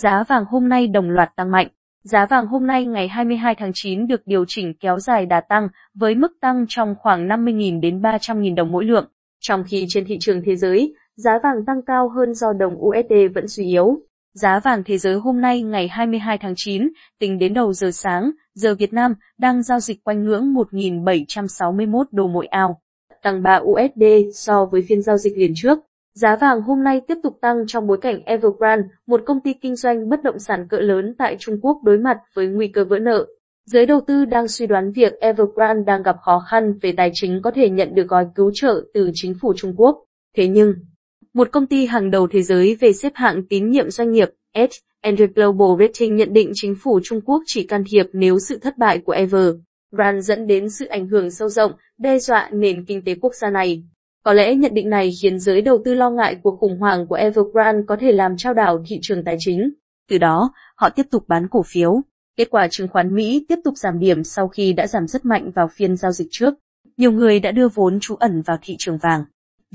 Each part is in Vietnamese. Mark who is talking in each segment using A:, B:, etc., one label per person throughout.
A: Giá vàng hôm nay đồng loạt tăng mạnh. Giá vàng hôm nay ngày 22 tháng 9 được điều chỉnh kéo dài đà tăng với mức tăng trong khoảng 50.000 đến 300.000 đồng mỗi lượng. Trong khi trên thị trường thế giới, giá vàng tăng cao hơn do đồng USD vẫn suy yếu. Giá vàng thế giới hôm nay ngày 22 tháng 9, tính đến đầu giờ sáng, giờ Việt Nam, đang giao dịch quanh ngưỡng 1.761 đô mỗi ao, tăng 3 USD so với phiên giao dịch liền trước. Giá vàng hôm nay tiếp tục tăng trong bối cảnh Evergrande, một công ty kinh doanh bất động sản cỡ lớn tại Trung Quốc đối mặt với nguy cơ vỡ nợ. Giới đầu tư đang suy đoán việc Evergrande đang gặp khó khăn về tài chính có thể nhận được gói cứu trợ từ chính phủ Trung Quốc. Thế nhưng, một công ty hàng đầu thế giới về xếp hạng tín nhiệm doanh nghiệp, S&P Global Rating nhận định chính phủ Trung Quốc chỉ can thiệp nếu sự thất bại của Evergrande dẫn đến sự ảnh hưởng sâu rộng, đe dọa nền kinh tế quốc gia này. Có lẽ nhận định này khiến giới đầu tư lo ngại cuộc khủng hoảng của Evergrande có thể làm trao đảo thị trường tài chính. Từ đó, họ tiếp tục bán cổ phiếu. Kết quả chứng khoán Mỹ tiếp tục giảm điểm sau khi đã giảm rất mạnh vào phiên giao dịch trước. Nhiều người đã đưa vốn trú ẩn vào thị trường vàng.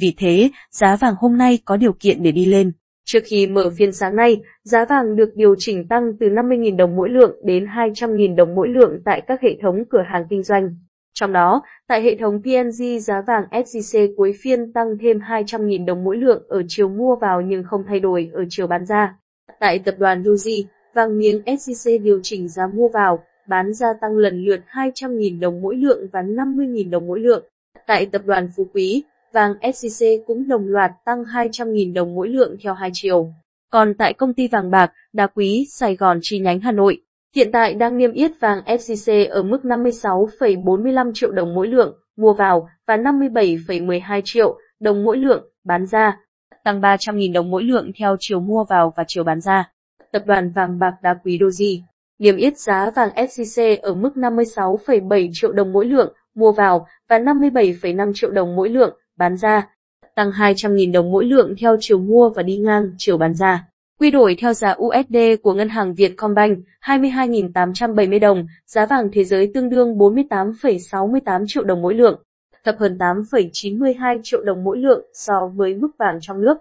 A: Vì thế, giá vàng hôm nay có điều kiện để đi lên. Trước khi mở phiên sáng nay, giá vàng được điều chỉnh tăng từ 50.000 đồng mỗi lượng đến 200.000 đồng mỗi lượng tại các hệ thống cửa hàng kinh doanh. Trong đó, tại hệ thống PNG giá vàng SJC cuối phiên tăng thêm 200.000 đồng mỗi lượng ở chiều mua vào nhưng không thay đổi ở chiều bán ra. Tại tập đoàn Doji, vàng miếng SJC điều chỉnh giá mua vào, bán ra tăng lần lượt 200.000 đồng mỗi lượng và 50.000 đồng mỗi lượng. Tại tập đoàn Phú Quý, vàng SJC cũng đồng loạt tăng 200.000 đồng mỗi lượng theo hai chiều. Còn tại công ty vàng bạc, đá quý, Sài Gòn chi nhánh Hà Nội, hiện tại đang niêm yết vàng SJC ở mức 56,45 triệu đồng mỗi lượng mua vào và 57,12 triệu đồng mỗi lượng bán ra, tăng 300.000 đồng mỗi lượng theo chiều mua vào và chiều bán ra. Tập đoàn vàng bạc đá quý Doji niêm yết giá vàng SJC ở mức 56,7 triệu đồng mỗi lượng mua vào và 57,5 triệu đồng mỗi lượng bán ra, tăng 200.000 đồng mỗi lượng theo chiều mua và đi ngang chiều bán ra. Quy đổi theo giá USD của ngân hàng Vietcombank 22.870 đồng, giá vàng thế giới tương đương 48,68 triệu đồng mỗi lượng, thấp hơn 8,92 triệu đồng mỗi lượng so với mức vàng trong nước.